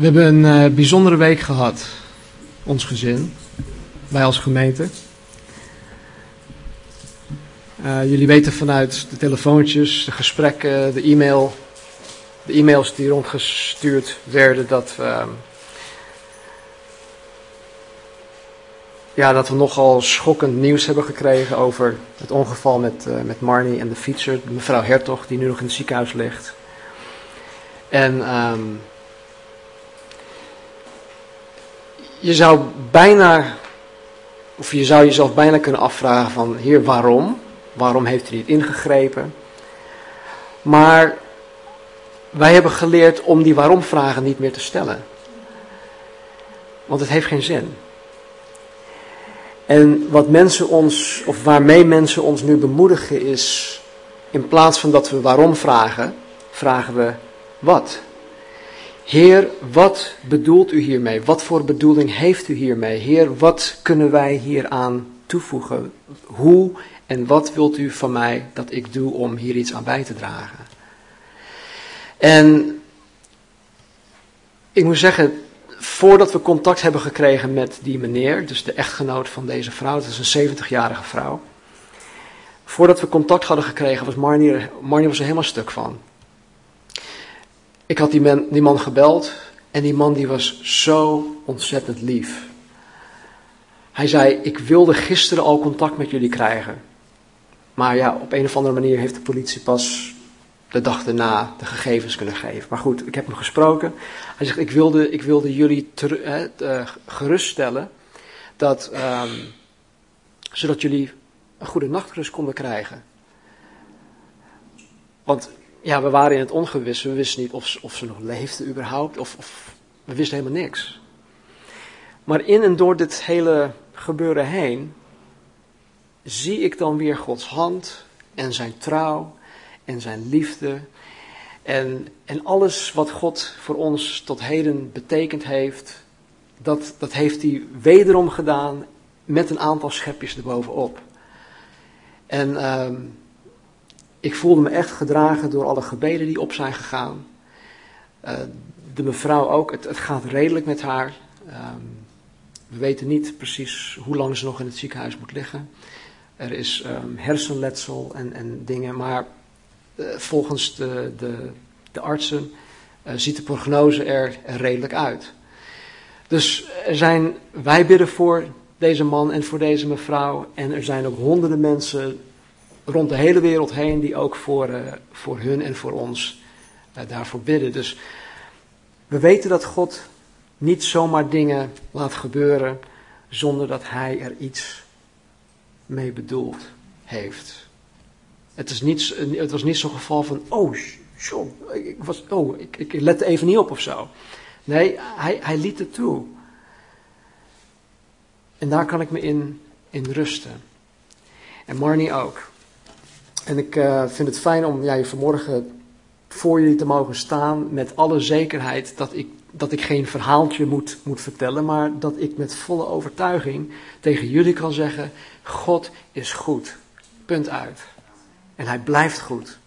We hebben een uh, bijzondere week gehad, ons gezin, wij als gemeente. Uh, jullie weten vanuit de telefoontjes, de gesprekken, de e-mail, de e-mails die rondgestuurd werden, dat we, ja, dat we nogal schokkend nieuws hebben gekregen over het ongeval met, uh, met Marnie en de fietser, mevrouw Hertog, die nu nog in het ziekenhuis ligt. En um, je zou bijna, of je zou jezelf bijna kunnen afvragen van, heer, waarom? Waarom heeft u niet ingegrepen? Maar wij hebben geleerd om die waarom-vragen niet meer te stellen. Want het heeft geen zin. En wat mensen ons, of waarmee mensen ons nu bemoedigen is, in plaats van dat we waarom vragen, vragen we wat. Heer, wat bedoelt u hiermee? Wat voor bedoeling heeft u hiermee? Heer, wat kunnen wij hieraan toevoegen? Hoe en wat wilt u van mij dat ik doe om hier iets aan bij te dragen? En ik moet zeggen, voordat we contact hebben gekregen met die meneer, dus de echtgenoot van deze vrouw, het is een 70-jarige vrouw. Voordat we contact hadden gekregen, was Marnie, Marnie was er helemaal stuk van. Ik had die man, die man gebeld en die man die was zo ontzettend lief. Hij zei, ik wilde gisteren al contact met jullie krijgen. Maar ja, op een of andere manier heeft de politie pas de dag daarna de gegevens kunnen geven. Maar goed, ik heb hem gesproken. Hij zegt, ik wilde, ik wilde jullie ter, eh, geruststellen dat, um, zodat jullie een goede nachtrust konden krijgen. Want ja, we waren in het ongewisse. We wisten niet of, of ze nog leefde überhaupt. Of, of, we wisten helemaal niks. Maar in en door dit hele gebeuren heen zie ik dan weer Gods hand en zijn trouw en zijn liefde. En, en alles wat God voor ons tot heden betekend heeft, dat, dat heeft hij wederom gedaan met een aantal schepjes erbovenop. En uh, ik voelde me echt gedragen door alle gebeden die op zijn gegaan. Uh, de mevrouw ook, het, gaat redelijk met haar. Um, we weten niet precies hoe lang ze nog in het ziekenhuis moet liggen. Er is um, hersenletsel en, en, dingen, maar uh, volgens de, de, de artsen uh, ziet de prognose er, er, redelijk uit. Dus er zijn, wij bidden voor deze man en voor deze mevrouw. En er zijn ook honderden mensen rond de hele wereld heen die ook voor, uh, voor hun en voor ons uh, daarvoor bidden. Dus we weten dat God niet zomaar dingen laat gebeuren zonder dat Hij er iets mee bedoeld heeft. Het, is niet, het was niet zo'n geval van, oh, John, ik, was, oh ik, ik lette even niet op of zo. Nee, hij, hij liet het toe. En daar kan ik me in, in rusten. En Marnie ook. En ik uh, vind het fijn om ja, vanmorgen voor jullie te mogen staan met alle zekerheid dat ik, dat ik geen verhaaltje moet, moet vertellen, maar dat ik met volle overtuiging tegen jullie kan zeggen, God is goed. Punt uit. En hij blijft goed.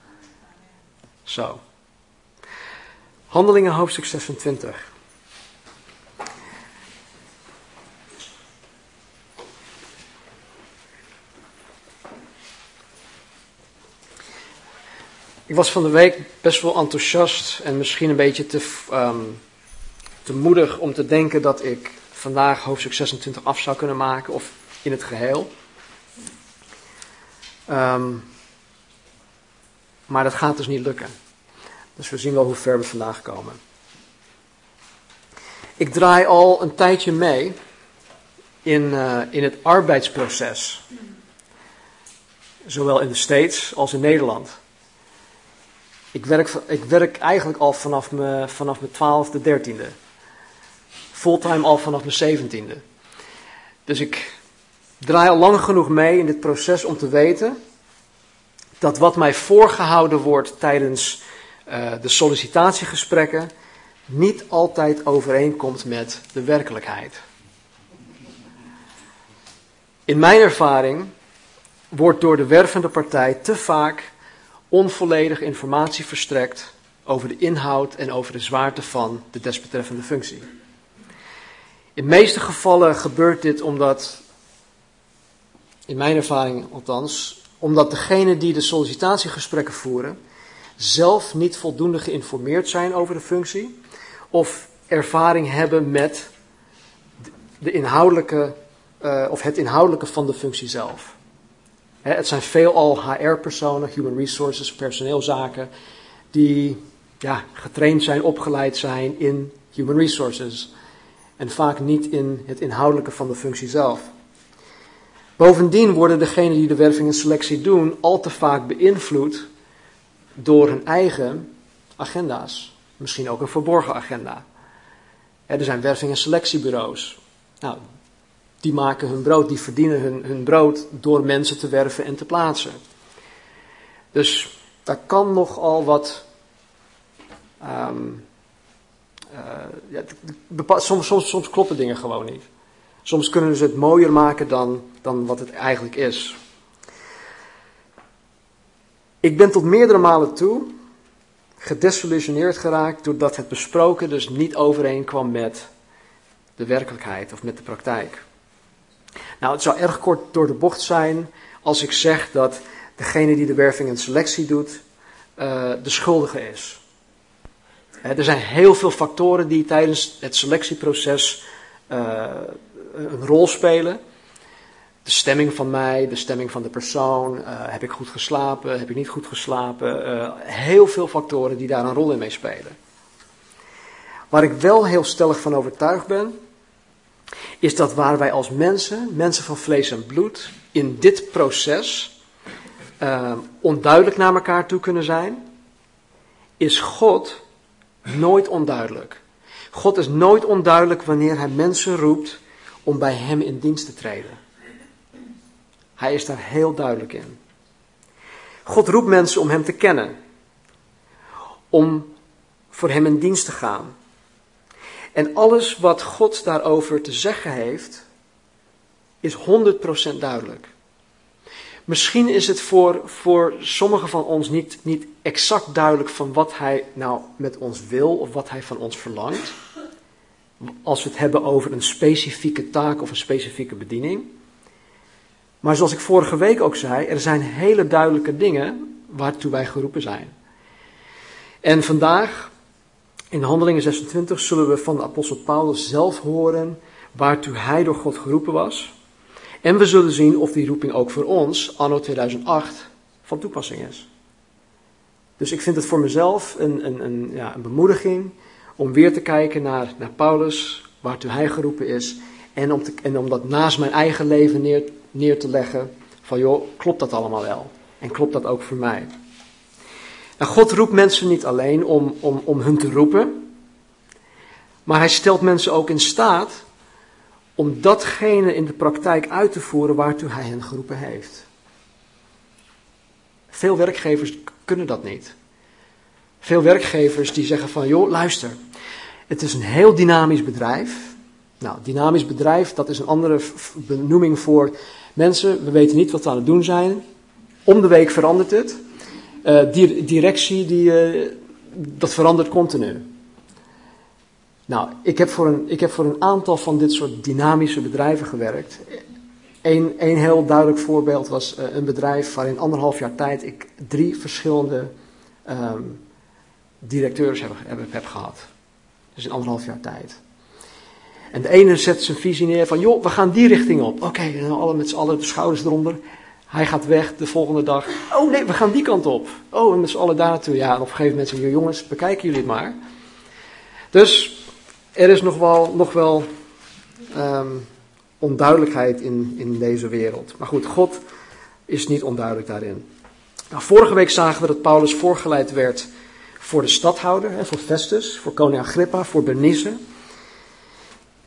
Zo. Handelingen hoofdstuk 26. Ik was van de week best wel enthousiast en misschien een beetje te, um, te moedig om te denken dat ik vandaag hoofdstuk 26 af zou kunnen maken of in het geheel. Um, maar dat gaat dus niet lukken. Dus we zien wel hoe ver we vandaag komen. Ik draai al een tijdje mee in, uh, in het arbeidsproces. Zowel in de States als in Nederland. Ik werk, ik werk eigenlijk al vanaf mijn, vanaf mijn twaalfde, dertiende. Fulltime al vanaf mijn zeventiende. Dus ik draai al lang genoeg mee in dit proces om te weten dat wat mij voorgehouden wordt tijdens uh, de sollicitatiegesprekken niet altijd overeenkomt met de werkelijkheid. In mijn ervaring wordt door de wervende partij te vaak onvolledige informatie verstrekt over de inhoud en over de zwaarte van de desbetreffende functie. In meeste gevallen gebeurt dit omdat, in mijn ervaring althans, omdat degenen die de sollicitatiegesprekken voeren zelf niet voldoende geïnformeerd zijn over de functie of ervaring hebben met de inhoudelijke, uh, of het inhoudelijke van de functie zelf. Het zijn veelal HR-personen, human resources, personeelzaken, die ja, getraind zijn, opgeleid zijn in human resources. En vaak niet in het inhoudelijke van de functie zelf. Bovendien worden degenen die de werving en selectie doen al te vaak beïnvloed door hun eigen agenda's. Misschien ook een verborgen agenda. Er zijn werving- en selectiebureaus. Nou, die maken hun brood, die verdienen hun, hun brood door mensen te werven en te plaatsen. Dus daar kan nogal wat. Um, ja, soms, soms, soms kloppen dingen gewoon niet. Soms kunnen ze het mooier maken dan, dan wat het eigenlijk is. Ik ben tot meerdere malen toe gedesillusioneerd geraakt doordat het besproken dus niet overeenkwam met de werkelijkheid of met de praktijk. Nou, het zou erg kort door de bocht zijn als ik zeg dat degene die de werving en selectie doet, uh, de schuldige is. er zijn heel veel factoren die tijdens het selectieproces uh, een rol spelen. De stemming van mij, de stemming van de persoon, uh, heb ik goed geslapen, heb ik niet goed geslapen. heel veel factoren die daar een rol in meespelen. Waar ik wel heel stellig van overtuigd ben, is dat waar wij als mensen, mensen van vlees en bloed, in dit proces uh, onduidelijk naar elkaar toe kunnen zijn, is God nooit onduidelijk. God is nooit onduidelijk wanneer hij mensen roept om bij hem in dienst te treden. Hij is daar heel duidelijk in. God roept mensen om hem te kennen, om voor hem in dienst te gaan, en alles wat God daarover te zeggen heeft, is 100% duidelijk. Misschien is het voor, voor sommigen van ons niet, niet exact duidelijk van wat hij nou met ons wil of wat hij van ons verlangt. Als we het hebben over een specifieke taak of een specifieke bediening. Maar zoals ik vorige week ook zei, er zijn hele duidelijke dingen waartoe wij geroepen zijn. En vandaag in Handelingen 26 zullen we van de apostel Paulus zelf horen waartoe hij door God geroepen was. En we zullen zien of die roeping ook voor ons, anno 2008, van toepassing is. Dus ik vind het voor mezelf een, een, een, ja, een bemoediging om weer te kijken naar, naar Paulus, waartoe hij geroepen is. En om, te, en om dat naast mijn eigen leven neer, neer te leggen. Van joh, klopt dat allemaal wel? En klopt dat ook voor mij? God roept mensen niet alleen om, om, om hun te roepen, maar hij stelt mensen ook in staat om datgene in de praktijk uit te voeren waartoe hij hen geroepen heeft. Veel werkgevers kunnen dat niet. Veel werkgevers die zeggen van, joh, luister, het is een heel dynamisch bedrijf. Nou, dynamisch bedrijf, dat is een andere benoeming voor mensen, we weten niet wat we aan het doen zijn. Om de week verandert het. Uh, die directie, die, uh, dat verandert continu. Nou, ik heb, voor een, ik heb voor een aantal van dit soort dynamische bedrijven gewerkt. Een, een heel duidelijk voorbeeld was uh, een bedrijf waarin anderhalf jaar tijd ik drie verschillende um, directeurs heb, heb, gehad. Dus in anderhalf jaar tijd. En de ene zet zijn visie neer van, joh, we gaan die richting op. Oké, okay, en alle met z'n allen de schouders eronder. Hij gaat weg de volgende dag. Oh nee, we gaan die kant op. Oh, en met z'n allen daar naartoe. Ja, en op een gegeven moment zeggen jongens, bekijken jullie het maar. Dus er is nog wel, nog wel um, onduidelijkheid in, in deze wereld. Maar goed, God is niet onduidelijk daarin. Nou, vorige week zagen we dat Paulus voorgeleid werd voor de stadhouder, voor Festus, voor koning Agrippa, voor Bernice.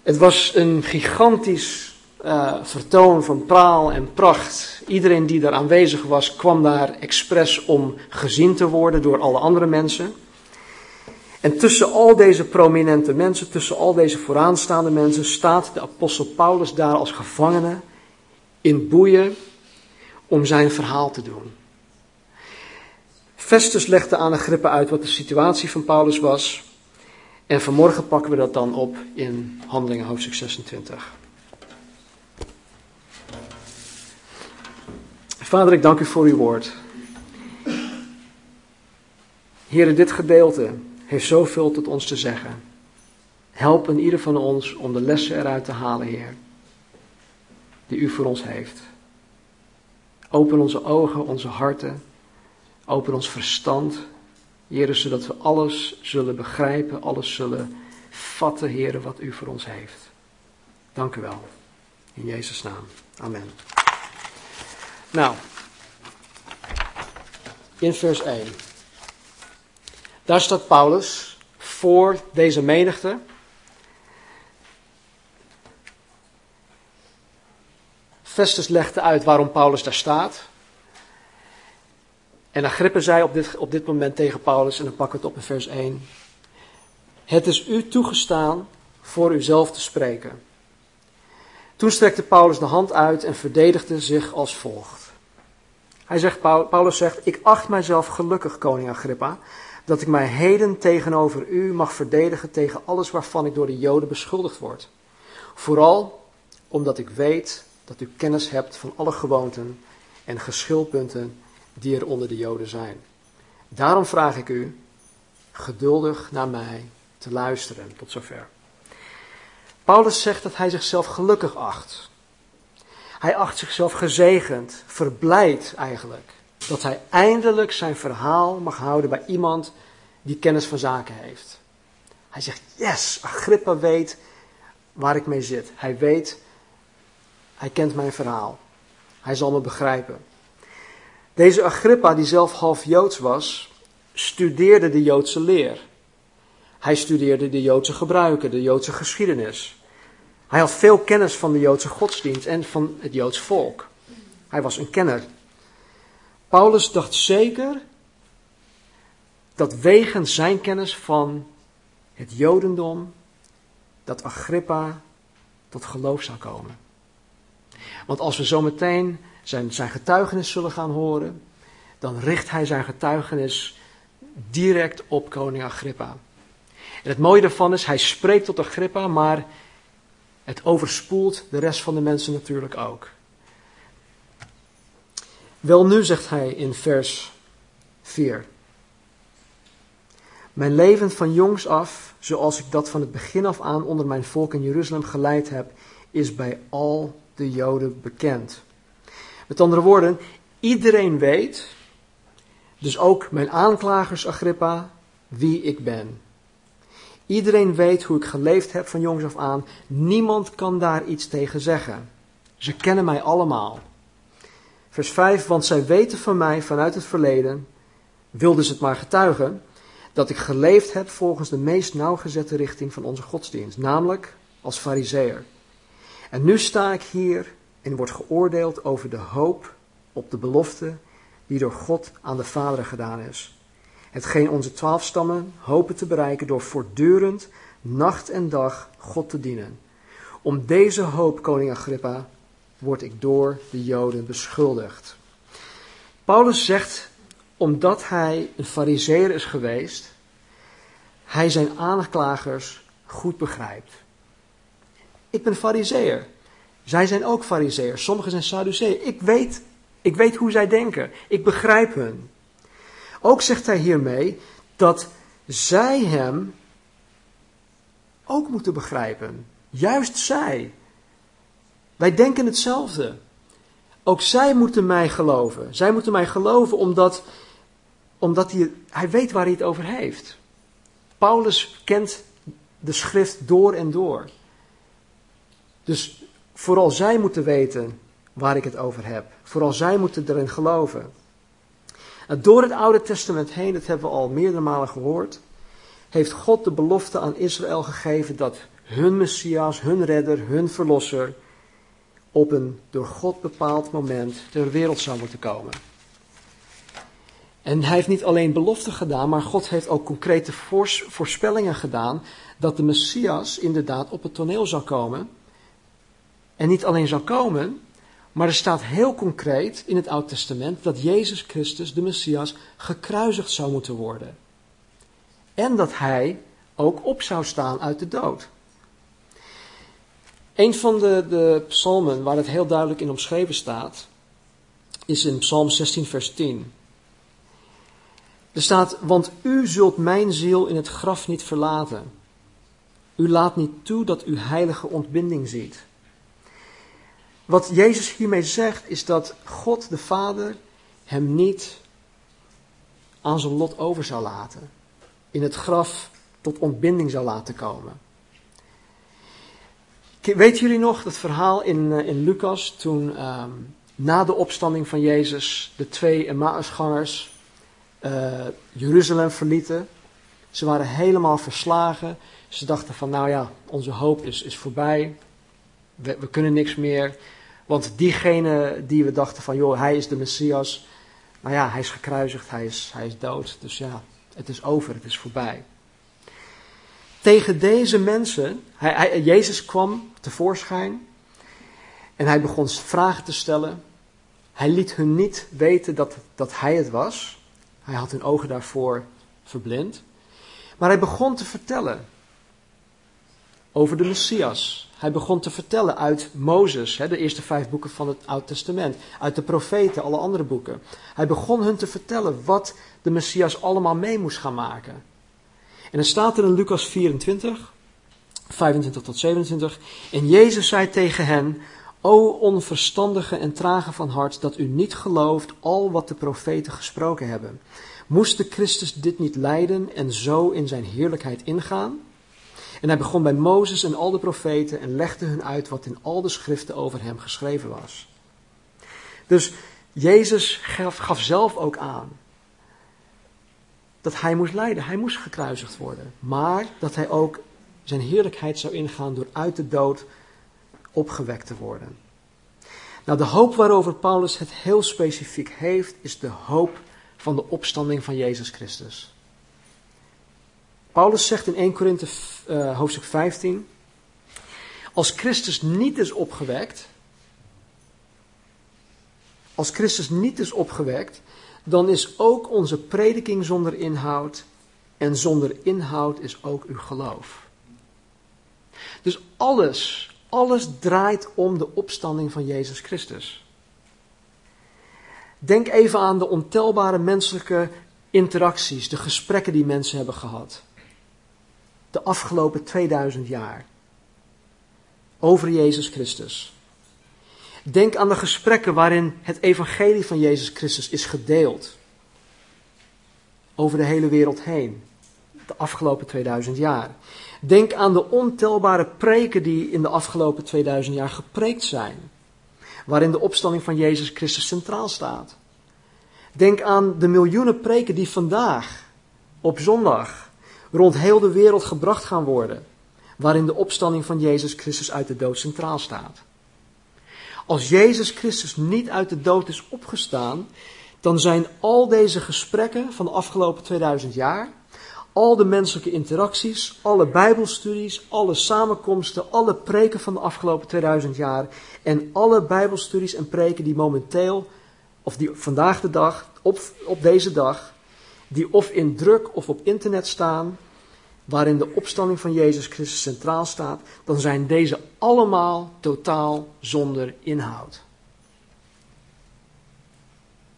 Het was een gigantisch uh, vertoon van praal en pracht. Iedereen die daar aanwezig was, kwam daar expres om gezien te worden door alle andere mensen. En tussen al deze prominente mensen, tussen al deze vooraanstaande mensen, staat de apostel Paulus daar als gevangene in boeien om zijn verhaal te doen. Festus legde aan Agrippa uit wat de situatie van Paulus was. En vanmorgen pakken we dat dan op in Handelingen hoofdstuk 26. Vader, ik dank u voor uw woord. Heer, dit gedeelte heeft zoveel tot ons te zeggen. Help in ieder van ons om de lessen eruit te halen, Heer, die u voor ons heeft. Open onze ogen, onze harten, open ons verstand, Heer, zodat we alles zullen begrijpen, alles zullen vatten, Heer, wat u voor ons heeft. Dank u wel. In Jezus' naam. Amen. Nou, in vers 1. Daar staat Paulus voor deze menigte. Festus legde uit waarom Paulus daar staat. En Agrippa zei op dit, op dit moment tegen Paulus, en dan pakken we het op in vers 1. Het is u toegestaan voor uzelf te spreken. Toen strekte Paulus de hand uit en verdedigde zich als volgt. Hij zegt, Paulus zegt, ik acht mijzelf gelukkig, koning Agrippa, dat ik mij heden tegenover u mag verdedigen tegen alles waarvan ik door de Joden beschuldigd word. Vooral omdat ik weet dat u kennis hebt van alle gewoonten en geschilpunten die er onder de Joden zijn. Daarom vraag ik u geduldig naar mij te luisteren. Tot zover. Paulus zegt dat hij zichzelf gelukkig acht. Hij acht zichzelf gezegend, verblijd eigenlijk, dat hij eindelijk zijn verhaal mag houden bij iemand die kennis van zaken heeft. Hij zegt, yes, Agrippa weet waar ik mee zit. Hij weet, hij kent mijn verhaal. Hij zal me begrijpen. Deze Agrippa, die zelf half Joods was, studeerde de Joodse leer. Hij studeerde de Joodse gebruiken, de Joodse geschiedenis. Hij had veel kennis van de Joodse godsdienst en van het Joods volk. Hij was een kenner. Paulus dacht zeker dat wegens zijn kennis van het Jodendom, dat Agrippa tot geloof zou komen. Want als we zometeen zijn, zijn getuigenis zullen gaan horen, dan richt hij zijn getuigenis direct op koning Agrippa. En het mooie daarvan is, hij spreekt tot Agrippa, maar het overspoelt de rest van de mensen natuurlijk ook. Wel nu, zegt hij in vers 4. Mijn leven van jongs af, zoals ik dat van het begin af aan onder mijn volk in Jeruzalem geleid heb, is bij al de Joden bekend. Met andere woorden, iedereen weet, dus ook mijn aanklagers Agrippa, wie ik ben. Iedereen weet hoe ik geleefd heb van jongs af aan. Niemand kan daar iets tegen zeggen. Ze kennen mij allemaal. Vers 5, want zij weten van mij vanuit het verleden, wilden ze het maar getuigen, dat ik geleefd heb volgens de meest nauwgezette richting van onze godsdienst, namelijk als fariseer. En nu sta ik hier en word geoordeeld over de hoop op de belofte die door God aan de Vader gedaan is. Hetgeen onze twaalf stammen hopen te bereiken door voortdurend, nacht en dag God te dienen. Om deze hoop, koning Agrippa, word ik door de Joden beschuldigd. Paulus zegt, omdat hij een fariseer is geweest, hij zijn aanklagers goed begrijpt. Ik ben fariseer. Zij zijn ook fariseers. Sommigen zijn Sadduceeën. Ik weet, ik weet hoe zij denken. Ik begrijp hun. Ook zegt hij hiermee dat zij hem ook moeten begrijpen. Juist zij. Wij denken hetzelfde. Ook zij moeten mij geloven. Zij moeten mij geloven omdat, omdat hij, hij weet waar hij het over heeft. Paulus kent de schrift door en door. Dus vooral zij moeten weten waar ik het over heb. Vooral zij moeten erin geloven. Door het Oude Testament heen, dat hebben we al meerdere malen gehoord, heeft God de belofte aan Israël gegeven dat hun Messias, hun redder, hun verlosser op een door God bepaald moment ter wereld zou moeten komen. En hij heeft niet alleen beloften gedaan, maar God heeft ook concrete voorspellingen gedaan dat de Messias inderdaad op het toneel zou komen. En niet alleen zou komen, Maar er staat heel concreet in het Oude Testament dat Jezus Christus, de Messias, gekruisigd zou moeten worden. En dat hij ook op zou staan uit de dood. Een van de, de psalmen waar het heel duidelijk in omschreven staat, is in Psalm 16, vers 10. Er staat, want u zult mijn ziel in het graf niet verlaten. U laat niet toe dat u heilige ontbinding ziet. Wat Jezus hiermee zegt is dat God de Vader hem niet aan zijn lot over zou laten. In het graf tot ontbinding zou laten komen. Weet jullie nog dat verhaal in, eh, in Lucas toen ehm, na de opstanding van Jezus de twee Emmausgangers uh, Jeruzalem verlieten? Ze waren helemaal verslagen. Ze dachten van nou ja, onze hoop is, is voorbij. We, we kunnen niks meer. Want diegene die we dachten van joh, hij is de Messias. Nou ja, hij is gekruisigd, hij is, hij is dood. Dus ja, het is over, het is voorbij. Tegen deze mensen, hij, Jezus kwam tevoorschijn en hij begon vragen te stellen. Hij liet hun niet weten dat, dat hij het was. Hij had hun ogen daarvoor verblind. Maar hij begon te vertellen over de Messias. Hij begon te vertellen uit Mozes, de eerste vijf boeken van het Oude Testament, uit de profeten, alle andere boeken. Hij begon hun te vertellen wat de Messias allemaal mee moest gaan maken. En dan staat er in Lucas 24, 25 tot 27, en Jezus zei tegen hen, O onverstandige en trage van hart, dat u niet gelooft al wat de profeten gesproken hebben. Moest de Christus dit niet lijden en zo in zijn heerlijkheid ingaan? En hij begon bij Mozes en al de profeten en legde hun uit wat in al de schriften over hem geschreven was. Dus Jezus gaf, gaf zelf ook aan dat hij moest lijden, hij moest gekruisigd worden. Maar dat hij ook zijn heerlijkheid zou ingaan door uit de dood opgewekt te worden. Nou, de hoop waarover Paulus het heel specifiek heeft, is de hoop van de opstanding van Jezus Christus. Paulus zegt in 1 Korinthe uh, hoofdstuk 15, als Christus niet is opgewekt, als Christus niet is opgewekt, dan is ook onze prediking zonder inhoud en zonder inhoud is ook uw geloof. Dus alles, alles draait om de opstanding van Jezus Christus. Denk even aan de ontelbare menselijke interacties, de gesprekken die mensen hebben gehad de afgelopen 2000 jaar over Jezus Christus. Denk aan de gesprekken waarin het evangelie van Jezus Christus is gedeeld. Over de hele wereld heen. De afgelopen 2000 jaar. Denk aan de ontelbare preken die in de afgelopen 2000 jaar gepreekt zijn. Waarin de opstanding van Jezus Christus centraal staat. Denk aan de miljoenen preken die vandaag, op zondag, rond heel de wereld gebracht gaan worden, waarin de opstanding van Jezus Christus uit de dood centraal staat. Als Jezus Christus niet uit de dood is opgestaan, dan zijn al deze gesprekken van de afgelopen 2000 jaar, al de menselijke interacties, alle Bijbelstudies, alle samenkomsten, alle preken van de afgelopen 2000 jaar en alle Bijbelstudies en preken die momenteel, of die vandaag de dag, op, op deze dag, die of in druk of op internet staan, waarin de opstanding van Jezus Christus centraal staat, dan zijn deze allemaal totaal zonder inhoud.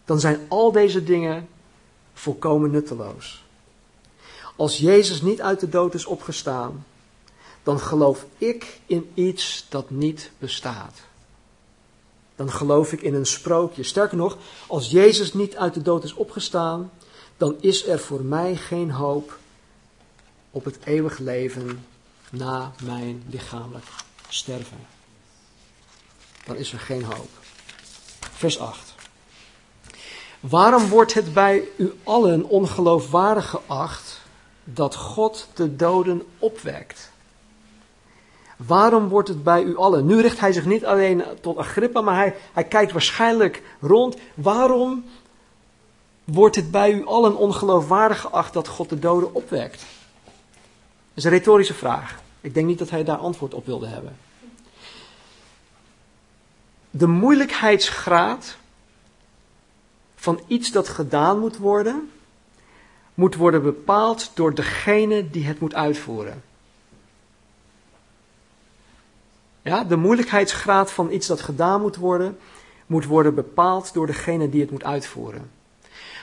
Dan zijn al deze dingen volkomen nutteloos. Als Jezus niet uit de dood is opgestaan, dan geloof ik in iets dat niet bestaat. Dan geloof ik in een sprookje. Sterker nog, als Jezus niet uit de dood is opgestaan, dan is er voor mij geen hoop op het eeuwig leven na mijn lichamelijk sterven. Dan is er geen hoop. Vers 8. Waarom wordt het bij u allen ongeloofwaardig geacht dat God de doden opwekt? Waarom wordt het bij u allen? Nu richt hij zich niet alleen tot Agrippa, maar hij, hij kijkt waarschijnlijk rond. Waarom wordt het bij u allen ongeloofwaardig geacht dat God de doden opwekt? Is een retorische vraag. Ik denk niet dat hij daar antwoord op wilde hebben. de moeilijkheidsgraad van iets dat gedaan moet worden, moet worden bepaald door degene die het moet uitvoeren. Ja, de moeilijkheidsgraad van iets dat gedaan moet worden, moet worden bepaald door degene die het moet uitvoeren.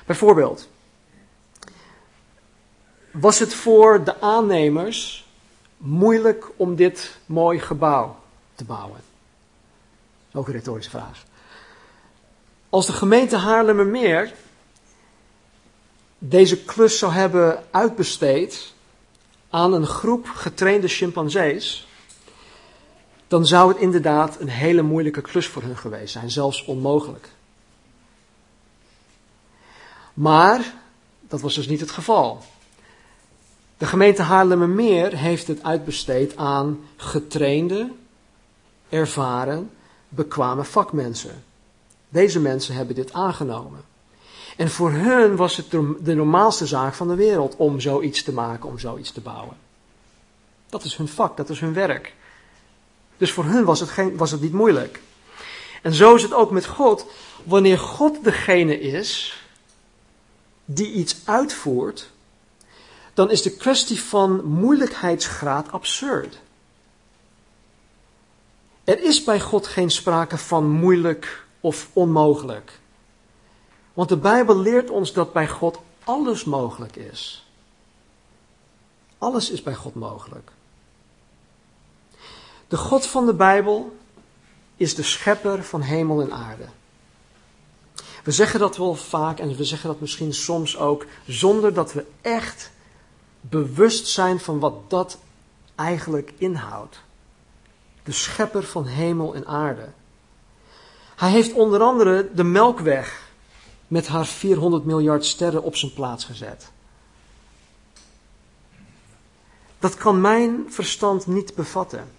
Bijvoorbeeld, was het voor de aannemers moeilijk om dit mooi gebouw te bouwen? Ook een retorische vraag. Als de gemeente Haarlemmermeer deze klus zou hebben uitbesteed aan een groep getrainde chimpansees, dan zou het inderdaad een hele moeilijke klus voor hun geweest zijn, zelfs onmogelijk. Maar dat was dus niet het geval. De gemeente Haarlemmermeer heeft het uitbesteed aan getrainde, ervaren, bekwame vakmensen. Deze mensen hebben dit aangenomen. En voor hun was het de normaalste zaak van de wereld om zoiets te maken, om zoiets te bouwen. Dat is hun vak, dat is hun werk. Dus voor hun was het, geen, was het niet moeilijk. En zo is het ook met God. Wanneer God degene is die iets uitvoert, dan is de kwestie van moeilijkheidsgraad absurd. Er is bij God geen sprake van moeilijk of onmogelijk. Want de Bijbel leert ons dat bij God alles mogelijk is. Alles is bij God mogelijk. De God van de Bijbel is de schepper van hemel en aarde. We zeggen dat wel vaak en we zeggen dat misschien soms ook zonder dat we echt bewust zijn van wat dat eigenlijk inhoudt. De schepper van hemel en aarde. Hij heeft onder andere de Melkweg met haar 400 miljard sterren op zijn plaats gezet. Dat kan mijn verstand niet bevatten.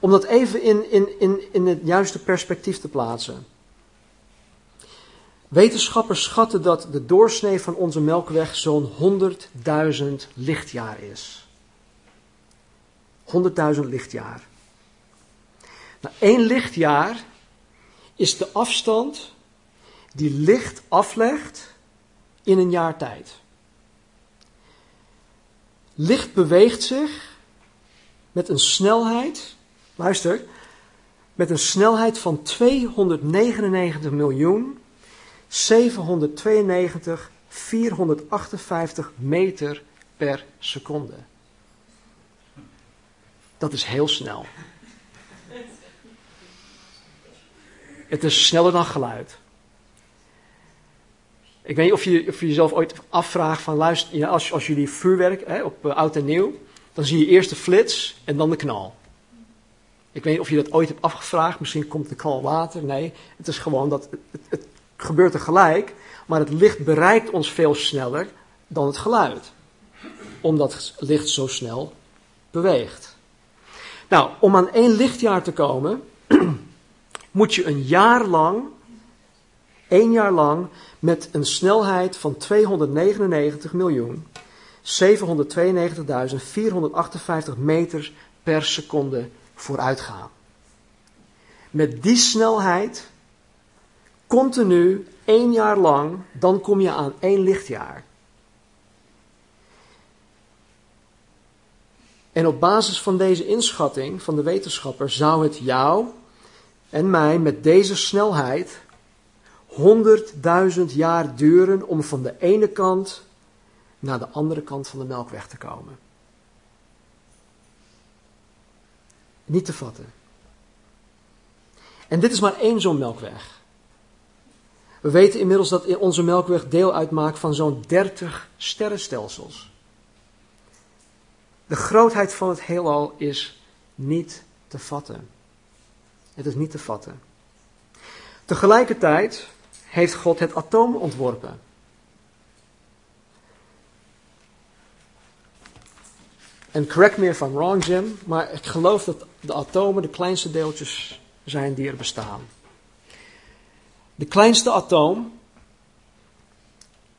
Om dat even in, in, in, in het juiste perspectief te plaatsen. Wetenschappers schatten dat de doorsnee van onze melkweg zo'n 100.000 lichtjaar is. 100.000 lichtjaar. Nou, één lichtjaar is de afstand die licht aflegt in een jaar tijd. Licht beweegt zich met een snelheid, luister, met een snelheid van 299 miljoen 792 458 meter per seconde. Dat is heel snel. Het is sneller dan geluid. Ik weet niet of je, of je jezelf ooit afvraagt van luister, als, als jullie vuurwerk hè, op uh, oud en nieuw, dan zie je eerst de flits en dan de knal. Ik weet niet of je dat ooit hebt afgevraagd, misschien komt de knal later. Nee, het is gewoon dat het, het gebeurt tegelijk, maar het licht bereikt ons veel sneller dan het geluid. Omdat het licht zo snel beweegt. Nou, om aan één lichtjaar te komen, moet je een jaar lang, één jaar lang, met een snelheid van 299 miljoen 792.458 meter per seconde vooruit gaan. Met die snelheid, continu, één jaar lang, dan kom je aan één lichtjaar. En op basis van deze inschatting van de wetenschapper zou het jou en mij met deze snelheid honderdduizend jaar duren om van de ene kant naar de andere kant van de melkweg te komen. Niet te vatten. En dit is maar één zo'n melkweg. We weten inmiddels dat onze melkweg deel uitmaakt van zo'n 30 sterrenstelsels. De grootheid van het heelal is niet te vatten. Het is niet te vatten. Tegelijkertijd heeft God het atoom ontworpen. En correct me if I'm wrong, Jim, maar ik geloof dat de atomen de kleinste deeltjes zijn die er bestaan. De kleinste atoom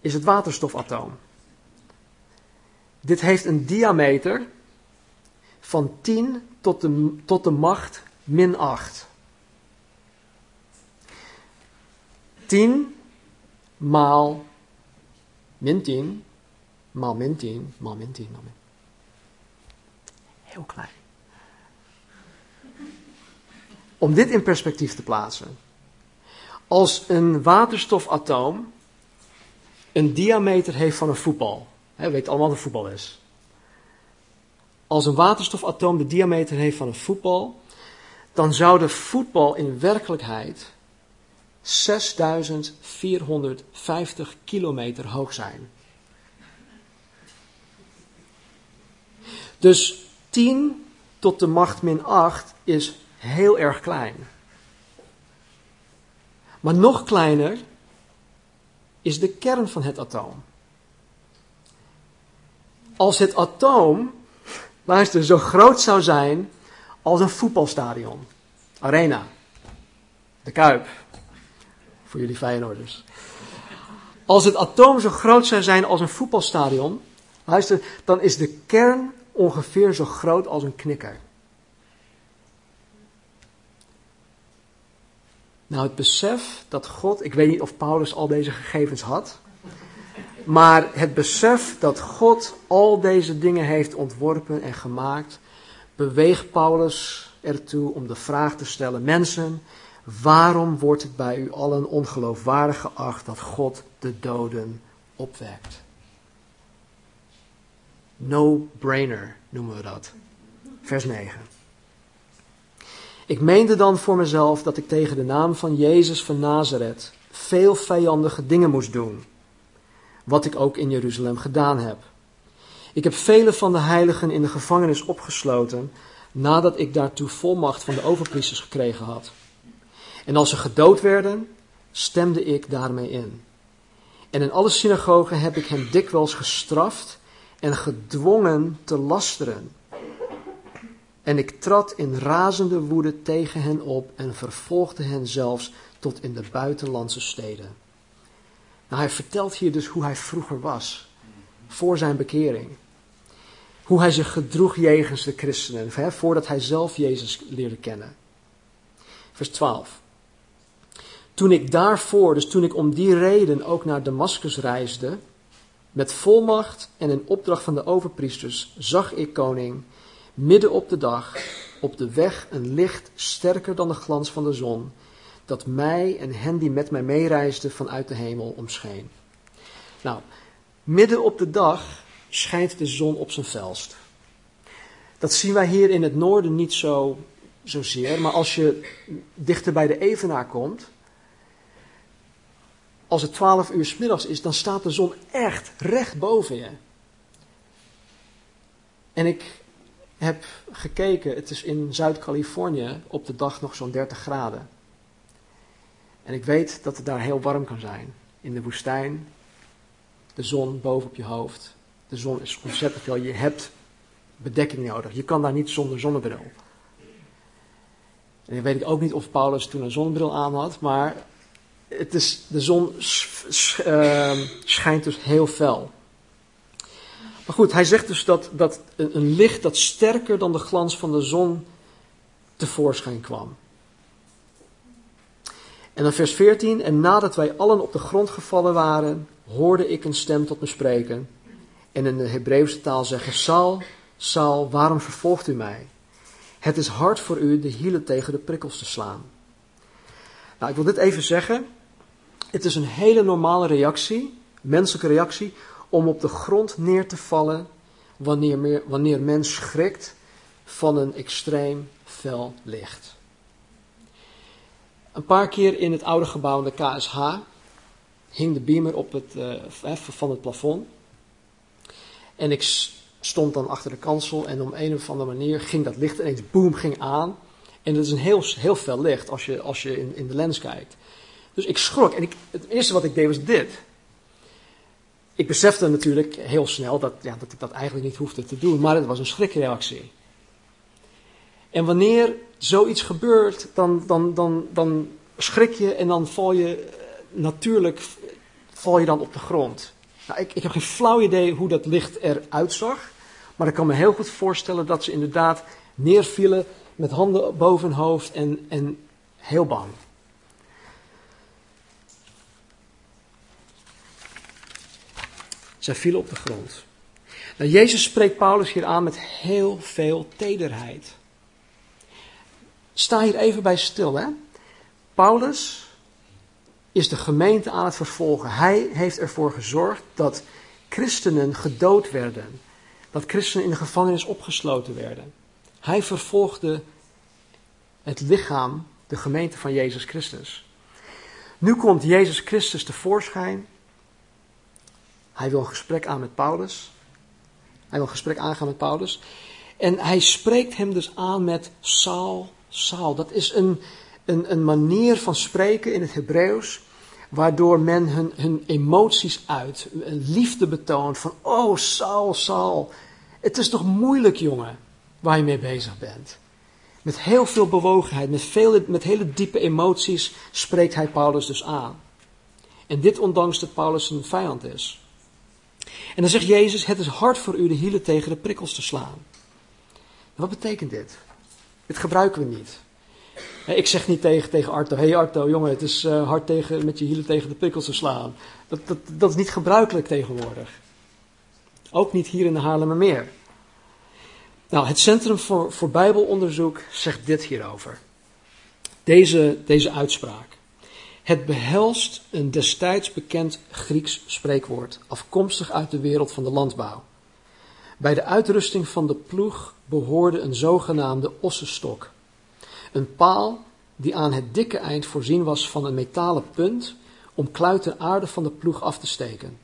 is het waterstofatoom. Dit heeft een diameter van 10 tot de, tot de macht min 8. 10 maal min 10 maal min 10 maal min 10 maal. Heel klein. Om dit in perspectief te plaatsen. Als een waterstofatoom een diameter heeft van een voetbal. Hè, weet allemaal wat een voetbal is. Als een waterstofatoom de diameter heeft van een voetbal, dan zou de voetbal in werkelijkheid 6450 kilometer hoog zijn. Dus 10 tot de macht min 8 is heel erg klein. Maar nog kleiner is de kern van het atoom. Als het atoom, luister, zo groot zou zijn als een voetbalstadion, arena, de Kuip, voor jullie Feyenoorders. Als het atoom zo groot zou zijn als een voetbalstadion, luister, dan is de kern ongeveer zo groot als een knikker. Nou, het besef dat God, ik weet niet of Paulus al deze gegevens had, maar het besef dat God al deze dingen heeft ontworpen en gemaakt, beweegt Paulus ertoe om de vraag te stellen: Mensen, waarom wordt het bij u allen ongeloofwaardig geacht dat God de doden opwekt? No-brainer noemen we dat. Vers 9. Ik meende dan voor mezelf dat ik tegen de naam van Jezus van Nazareth veel vijandige dingen moest doen. Wat ik ook in Jeruzalem gedaan heb. Ik heb vele van de heiligen in de gevangenis opgesloten nadat ik daartoe volmacht van de overpriesters gekregen had. En als ze gedood werden, stemde ik daarmee in. En in alle synagogen heb ik hen dikwijls gestraft en gedwongen te lasteren. En ik trad in razende woede tegen hen op en vervolgde hen zelfs tot in de buitenlandse steden. Nou, hij vertelt hier dus hoe hij vroeger was, voor zijn bekering. Hoe hij zich gedroeg jegens de christenen, hè, voordat hij zelf Jezus leerde kennen. Vers 12. Toen ik daarvoor, dus toen ik om die reden ook naar Damascus reisde, met volmacht en in opdracht van de overpriesters, zag ik, koning, midden op de dag, op de weg een licht sterker dan de glans van de zon, dat mij en hen die met mij meereisden vanuit de hemel omscheen. Nou, midden op de dag schijnt de zon op zijn felst. Dat zien wij hier in het noorden niet zo, zozeer, maar als je dichter bij de Evenaar komt, als het 12 uur s middags is, dan staat de zon echt recht boven je. En ik heb gekeken, het is in Zuid-Californië op de dag nog zo'n 30 graden. En ik weet dat het daar heel warm kan zijn. In de woestijn, de zon boven op je hoofd. De zon is ontzettend veel. Je hebt bedekking nodig. Je kan daar niet zonder zonnebril. En weet ik ook niet of Paulus toen een zonnebril aan had, maar het is, de zon ehm, schijnt dus heel fel. Maar goed, hij zegt dus dat, dat een licht dat sterker dan de glans van de zon tevoorschijn kwam. En dan vers 14, en nadat wij allen op de grond gevallen waren, hoorde ik een stem tot me spreken. En in de Hebreeuwse taal zeggen, Saul, Saul, waarom vervolgt u mij? Het is hard voor u de hielen tegen de prikkels te slaan. Nou, ik wil dit even zeggen. Het is een hele normale reactie, menselijke reactie, om op de grond neer te vallen wanneer, meer, wanneer men schrikt van een extreem fel licht. Een paar keer in het oude gebouw, de KSH, hing de beamer op het, uh, van het plafond. En ik stond dan achter de kansel en om een of andere manier ging dat licht ineens boom ging aan. En dat is een heel, heel fel licht als je, als je in, in de lens kijkt. Dus ik schrok en ik, het eerste wat ik deed was dit. Ik besefte natuurlijk heel snel dat, ja, dat ik dat eigenlijk niet hoefde te doen, maar het was een schrikreactie. En wanneer zoiets gebeurt, dan, dan, dan, dan schrik je en dan val je eh, natuurlijk val je dan op de grond. Nou, ik, ik heb geen flauw idee hoe dat licht eruit zag, maar ik kan me heel goed voorstellen dat ze inderdaad neervielen met handen boven hun hoofd en, en heel bang. Zij vielen op de grond. Nou, Jezus spreekt Paulus hier aan met heel veel tederheid. Sta hier even bij stil, hè. Paulus is de gemeente aan het vervolgen. Hij heeft ervoor gezorgd dat christenen gedood werden. Dat christenen in de gevangenis opgesloten werden. Hij vervolgde het lichaam, de gemeente van Jezus Christus. Nu komt Jezus Christus tevoorschijn. Hij wil een gesprek aan met Paulus. Hij wil een gesprek aangaan met Paulus. En hij spreekt hem dus aan met Saul, Saul. Dat is een, een, een manier van spreken in het Hebreeuws. Waardoor men hun, hun emoties uit, liefde betoont van, oh Saul, Saul. Het is toch moeilijk jongen, waar je mee bezig bent. Met heel veel bewogenheid, met, veel, met hele diepe emoties spreekt hij Paulus dus aan. En dit ondanks dat Paulus een vijand is. En dan zegt Jezus, het is hard voor u de hielen tegen de prikkels te slaan. Wat betekent dit? Dit gebruiken we niet. Ik zeg niet tegen, tegen Arto, hé hey Arto, jongen, het is uh, hard tegen, met je hielen tegen de prikkels te slaan. Dat, dat, dat is niet gebruikelijk tegenwoordig. Ook niet hier in de Haarlemmermeer. Nou, het Centrum voor, voor Bijbelonderzoek zegt dit hierover. Deze, deze uitspraak. Het behelst een destijds bekend Grieks spreekwoord, afkomstig uit de wereld van de landbouw. Bij de uitrusting van de ploeg behoorde een zogenaamde ossenstok. Een paal die aan het dikke eind voorzien was van een metalen punt om kluiten aarde van de ploeg af te steken.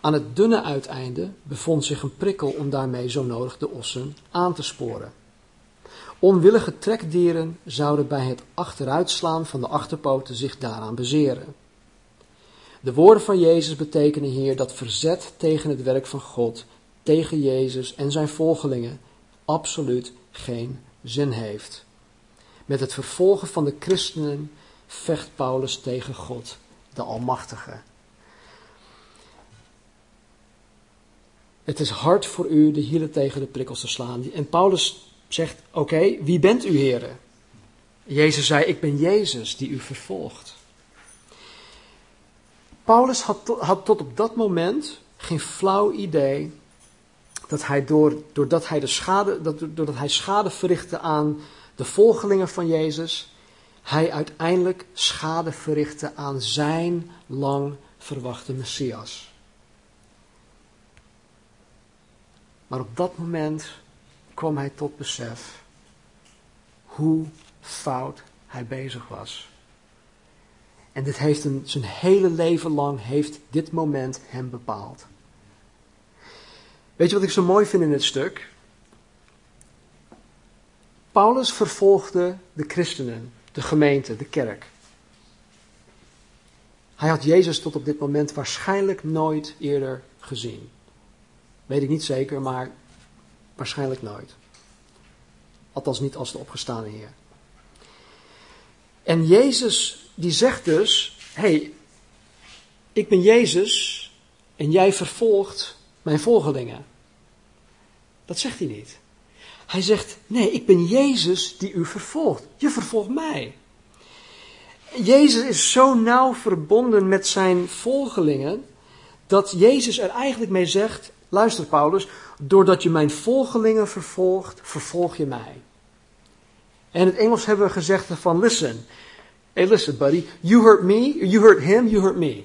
Aan het dunne uiteinde bevond zich een prikkel om daarmee zo nodig de ossen aan te sporen. Onwillige trekdieren zouden bij het achteruitslaan van de achterpoten zich daaraan bezeren. De woorden van Jezus betekenen hier dat verzet tegen het werk van God, tegen Jezus en zijn volgelingen absoluut geen zin heeft. Met het vervolgen van de christenen vecht Paulus tegen God, de Almachtige. Het is hard voor u de hielen tegen de prikkels te slaan. En Paulus zegt: Oké, wie bent u, heren? Jezus zei: Ik ben Jezus die u vervolgt. Paulus had, had tot op dat moment geen flauw idee dat hij door, doordat, hij de schade, dat, doordat hij schade verrichtte aan de volgelingen van Jezus, hij uiteindelijk schade verrichtte aan zijn lang verwachte Messias. Maar op dat moment kwam hij tot besef hoe fout hij bezig was. En dit heeft een, zijn hele leven lang heeft dit moment hem bepaald. Weet je wat ik zo mooi vind in dit stuk? Paulus vervolgde de christenen, de gemeente, de kerk. Hij had Jezus tot op dit moment waarschijnlijk nooit eerder gezien. Weet ik niet zeker, maar waarschijnlijk nooit. Althans niet als de opgestane Heer. En Jezus die zegt dus, hey, ik ben Jezus en jij vervolgt mijn volgelingen. Dat zegt hij niet. Hij zegt, nee, ik ben Jezus die u vervolgt. Je vervolgt mij. Jezus is zo nauw verbonden met zijn volgelingen, dat Jezus er eigenlijk mee zegt, luister Paulus, doordat je mijn volgelingen vervolgt, vervolg je mij. En in het Engels hebben we gezegd van, listen, hey listen buddy, you hurt me, you hurt him, you hurt me.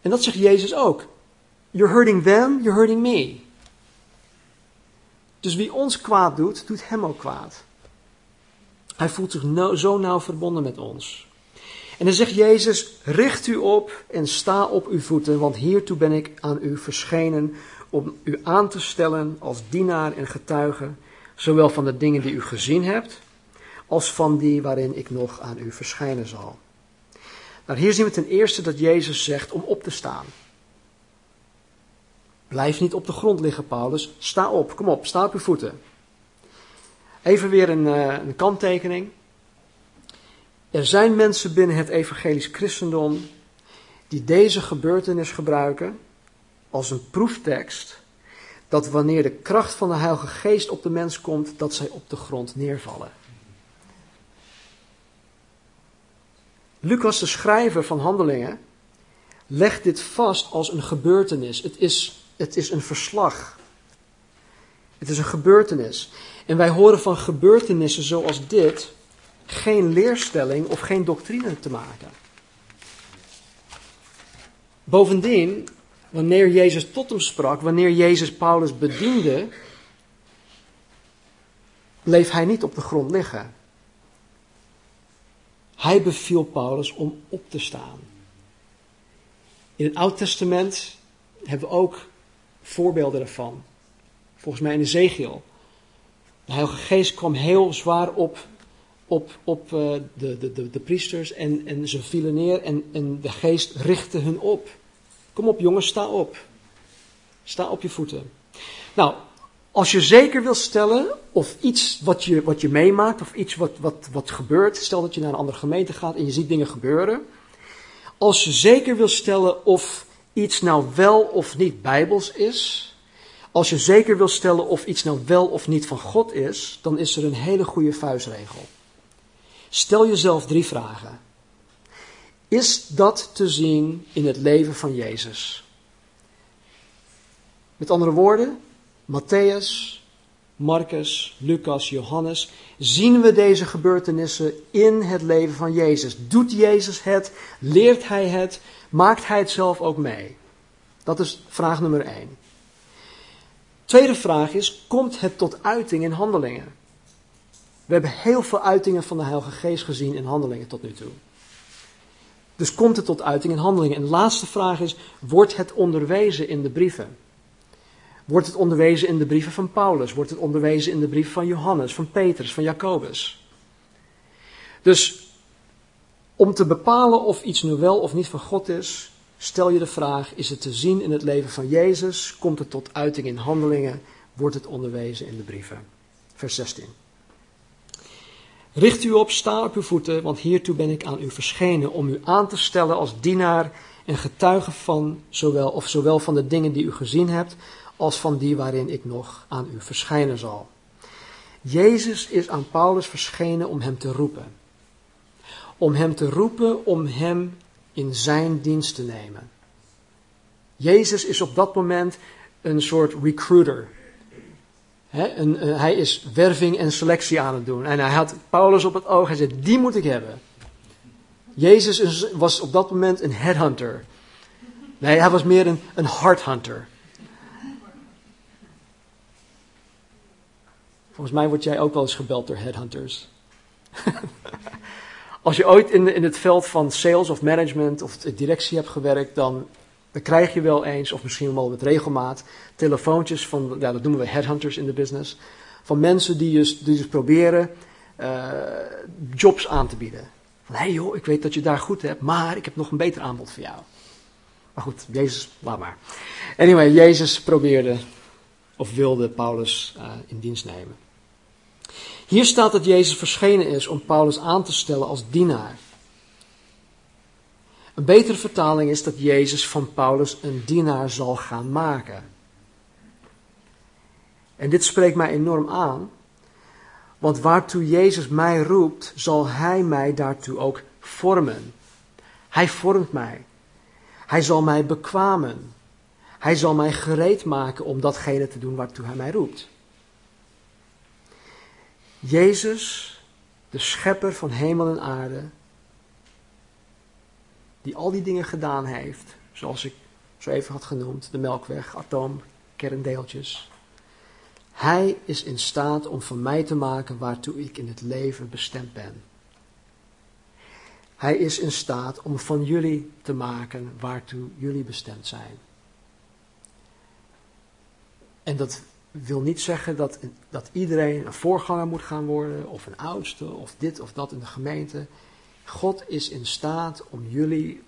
En dat zegt Jezus ook. You're hurting them, you're hurting me. Dus wie ons kwaad doet, doet hem ook kwaad. Hij voelt zich zo nauw verbonden met ons. En dan zegt Jezus: Richt u op en sta op uw voeten, want hiertoe ben ik aan u verschenen om u aan te stellen als dienaar en getuige, zowel van de dingen die u gezien hebt, als van die waarin ik nog aan u verschijnen zal. Nou, hier zien we ten eerste dat Jezus zegt om op te staan. Blijf niet op de grond liggen, Paulus. Sta op, kom op, sta op uw voeten. Even weer een, uh, een kanttekening. Er zijn mensen binnen het evangelisch christendom die deze gebeurtenis gebruiken als een proeftekst dat wanneer de kracht van de Heilige Geest op de mens komt, dat zij op de grond neervallen. Lucas, de schrijver van Handelingen, legt dit vast als een gebeurtenis. Het is, het is een verslag. Het is een gebeurtenis. En wij horen van gebeurtenissen zoals dit geen leerstelling of geen doctrine te maken. Bovendien, wanneer Jezus tot hem sprak, wanneer Jezus Paulus bediende, bleef hij niet op de grond liggen. Hij beviel Paulus om op te staan. In het Oud Testament hebben we ook voorbeelden ervan. Volgens mij in Ezekiel. De Heilige Geest kwam heel zwaar op, op, op uh, de, de, de, de, priesters en, en ze vielen neer en, en de Geest richtte hun op. Kom op jongens, sta op. Sta op je voeten. Nou, als je zeker wil stellen of iets wat je, wat je meemaakt of iets wat, wat, wat gebeurt, stel dat je naar een andere gemeente gaat en je ziet dingen gebeuren. Als je zeker wil stellen of iets nou wel of niet bijbels is, als je zeker wil stellen of iets nou wel of niet van God is, dan is er een hele goede vuistregel. Stel jezelf drie vragen. Is dat te zien in het leven van Jezus? Met andere woorden, Matthäus, Marcus, Lucas, Johannes, zien we deze gebeurtenissen in het leven van Jezus. Doet Jezus het? Leert hij het? Maakt hij het zelf ook mee? Dat is vraag nummer één. Tweede vraag is, komt het tot uiting in handelingen? We hebben heel veel uitingen van de Heilige Geest gezien in handelingen tot nu toe. Dus komt het tot uiting in handelingen? En de laatste vraag is, wordt het onderwezen in de brieven? Wordt het onderwezen in de brieven van Paulus? Wordt het onderwezen in de brieven van Johannes, van Petrus, van Jacobus? Dus om te bepalen of iets nu wel of niet van God is, stel je de vraag: is het te zien in het leven van Jezus? Komt het tot uiting in handelingen? Wordt het onderwezen in de brieven? Vers 16. Richt u op, sta op uw voeten, want hiertoe ben ik aan u verschenen om u aan te stellen als dienaar en getuige van zowel of zowel van de dingen die u gezien hebt als van die waarin ik nog aan u verschijnen zal. Jezus is aan Paulus verschenen om hem te roepen. Om hem te roepen om hem in zijn dienst te nemen. Jezus is op dat moment een soort recruiter. Een, hij is werving en selectie aan het doen. En hij had Paulus op het oog. Hij zei: Die moet ik hebben. Jezus was op dat moment een headhunter. Nee, hij was meer een, een hearthunter. Volgens mij word jij ook wel eens gebeld door headhunters. Als je ooit in, in het veld van sales of management of directie hebt gewerkt, dan, dan krijg je wel eens, of misschien wel met regelmaat, telefoontjes van, ja, dat noemen we headhunters in de business, van mensen die dus, die dus proberen uh, jobs aan te bieden. Van, hé hey joh, ik weet dat je daar goed hebt, maar ik heb nog een beter aanbod voor jou. Maar goed, Jezus, laat maar. Anyway, Jezus probeerde of wilde Paulus uh, in dienst nemen. Hier staat dat Jezus verschenen is om Paulus aan te stellen als dienaar. Een betere vertaling is dat Jezus van Paulus een dienaar zal gaan maken. En dit spreekt mij enorm aan, want waartoe Jezus mij roept, zal Hij mij daartoe ook vormen. Hij vormt mij. Hij zal mij bekwamen. Hij zal mij gereed maken om datgene te doen waartoe Hij mij roept. Jezus, de schepper van hemel en aarde, die al die dingen gedaan heeft, zoals ik zo even had genoemd, de melkweg, atoom, kerndeeltjes. Hij is in staat om van mij te maken waartoe ik in het leven bestemd ben. Hij is in staat om van jullie te maken waartoe jullie bestemd zijn. En dat wil niet zeggen dat, dat iedereen een voorganger moet gaan worden, of een oudste, of dit of dat in de gemeente. God is in staat om jullie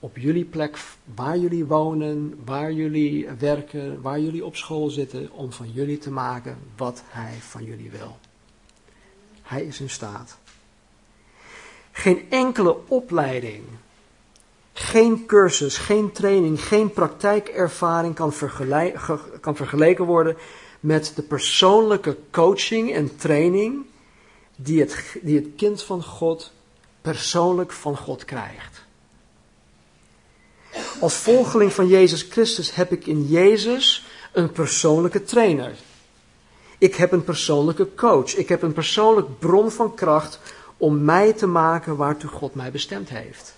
op jullie plek, waar jullie wonen, waar jullie werken, waar jullie op school zitten, om van jullie te maken wat Hij van jullie wil. Hij is in staat. Geen enkele opleiding, Geen cursus, geen training, geen praktijkervaring kan, vergeleken worden met de persoonlijke coaching en training die het, die het kind van God persoonlijk van God krijgt. Als volgeling van Jezus Christus heb ik in Jezus een persoonlijke trainer. Ik heb een persoonlijke coach. Ik heb een persoonlijk bron van kracht om mij te maken waartoe God mij bestemd heeft.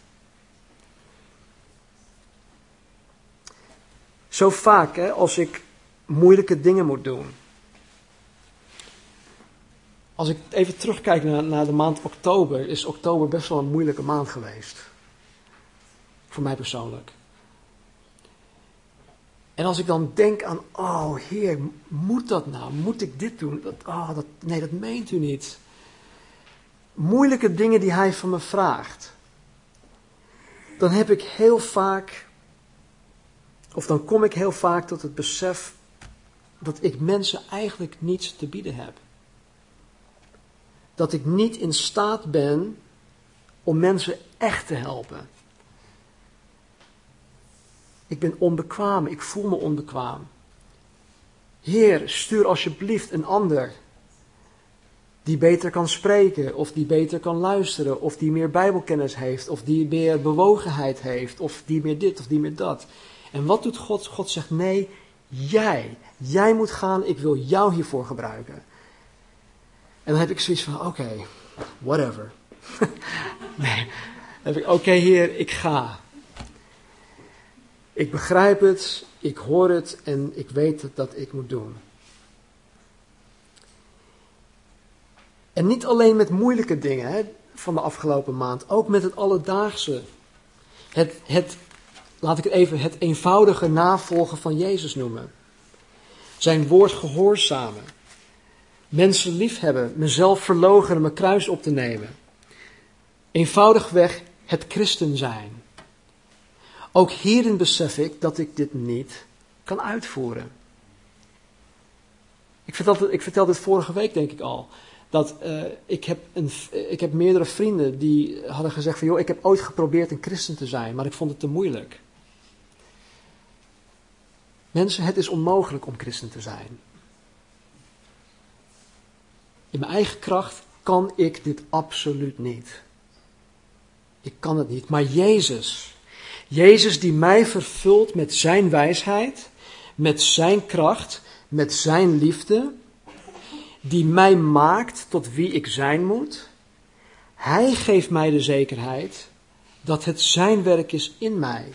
Zo vaak hè, als ik moeilijke dingen moet doen. Als ik even terugkijk naar, naar de maand oktober, is oktober best wel een moeilijke maand geweest. Voor mij persoonlijk. En als ik dan denk aan, oh Heer, moet dat nou? Moet ik dit doen? Dat, oh, dat, nee, dat meent u niet. Moeilijke dingen die Hij van me vraagt. Dan heb ik heel vaak, of dan kom ik heel vaak tot het besef dat ik mensen eigenlijk niets te bieden heb. Dat ik niet in staat ben om mensen echt te helpen. Ik ben onbekwaam, ik voel me onbekwaam. Heer, stuur alsjeblieft een ander die beter kan spreken, of die beter kan luisteren, of die meer Bijbelkennis heeft, of die meer bewogenheid heeft, of die meer dit of die meer dat. En wat doet God? God zegt: Nee, jij, jij moet gaan, ik wil jou hiervoor gebruiken. En dan heb ik zoiets van: Oké, whatever. nee, dan heb ik: Oké, Heer, ik ga. Ik begrijp het, ik hoor het en ik weet dat ik moet doen. En niet alleen met moeilijke dingen hè, van de afgelopen maand, ook met het alledaagse. Het, het, laat ik het even het eenvoudige navolgen van Jezus noemen. Zijn woord gehoorzamen. Mensen liefhebben, mezelf verloochenen, mijn kruis op te nemen. Eenvoudigweg het christen zijn. Ook hierin besef ik dat ik dit niet kan uitvoeren. Ik vertelde, ik vertelde het vorige week, denk ik al. Dat uh, ik, heb een, ik heb meerdere vrienden die hadden gezegd van... joh, ik heb ooit geprobeerd een christen te zijn, maar ik vond het te moeilijk. Mensen, het is onmogelijk om christen te zijn. In mijn eigen kracht kan ik dit absoluut niet. Ik kan het niet. Maar Jezus, Jezus die mij vervult met zijn wijsheid, met zijn kracht, met zijn liefde, die mij maakt tot wie ik zijn moet. Hij geeft mij de zekerheid dat het zijn werk is in mij.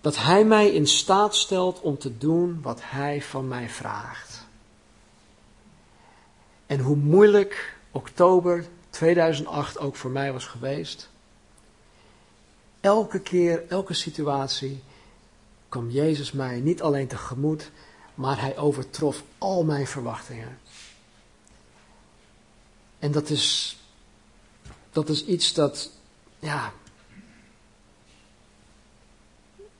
Dat hij mij in staat stelt om te doen wat hij van mij vraagt. En hoe moeilijk oktober 2008 ook voor mij was geweest, Elke keer, elke situatie kwam Jezus mij niet alleen tegemoet, maar hij overtrof al mijn verwachtingen. En dat is, dat is iets dat, ja,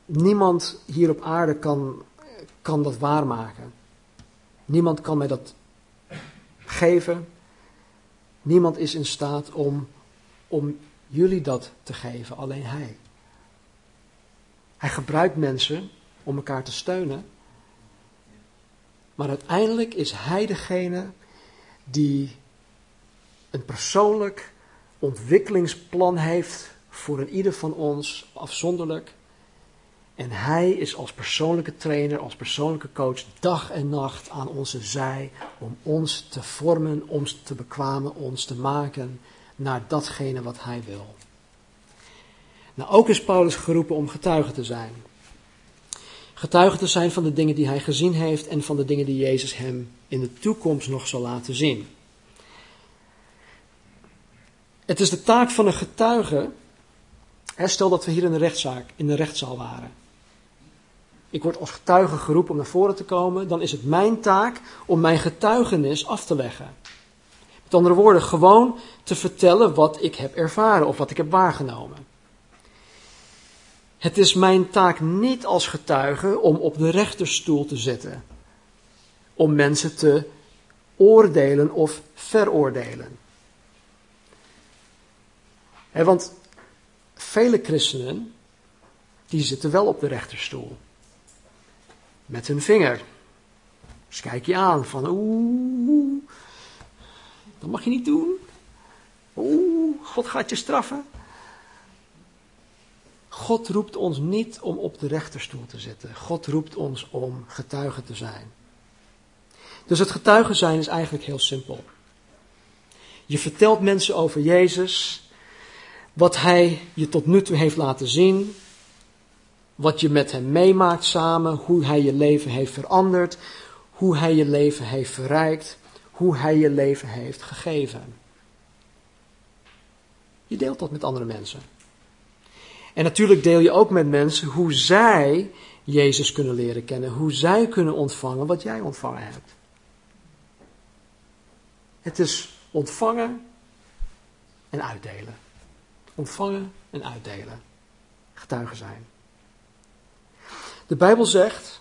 niemand hier op aarde kan, kan dat waarmaken. Niemand kan mij dat geven. Niemand is in staat om, om jullie dat te geven, alleen Hij. Hij gebruikt mensen om elkaar te steunen. Maar uiteindelijk is Hij degene die een persoonlijk ontwikkelingsplan heeft voor een ieder van ons afzonderlijk. En Hij is als persoonlijke trainer, als persoonlijke coach dag en nacht aan onze zij om ons te vormen, ons te bekwamen, ons te maken naar datgene wat hij wil. Nou, ook is Paulus geroepen om getuige te zijn. Getuige te zijn van de dingen die hij gezien heeft en van de dingen die Jezus hem in de toekomst nog zal laten zien. Het is de taak van een getuige. stel dat we hier in de rechtszaak, in de rechtszaal waren. Ik word als getuige geroepen om naar voren te komen. Dan is het mijn taak om mijn getuigenis af te leggen. Met andere woorden, gewoon te vertellen wat ik heb ervaren of wat ik heb waargenomen. Het is mijn taak niet als getuige om op de rechterstoel te zitten. Om mensen te oordelen of veroordelen. want vele christenen, die zitten wel op de rechterstoel. Met hun vinger. Dus kijk je aan van oeh, dat mag je niet doen. Oeh, God gaat je straffen. God roept ons niet om op de rechterstoel te zitten. God roept ons om getuige te zijn. Dus het getuige zijn is eigenlijk heel simpel. Je vertelt mensen over Jezus, wat Hij je tot nu toe heeft laten zien, wat je met Hem meemaakt samen, hoe Hij je leven heeft veranderd, hoe Hij je leven heeft verrijkt, hoe Hij je leven heeft gegeven. Je deelt dat met andere mensen. En natuurlijk deel je ook met mensen hoe zij Jezus kunnen leren kennen, hoe zij kunnen ontvangen wat jij ontvangen hebt. Het is ontvangen en uitdelen. Ontvangen en uitdelen. Getuigen zijn. De Bijbel zegt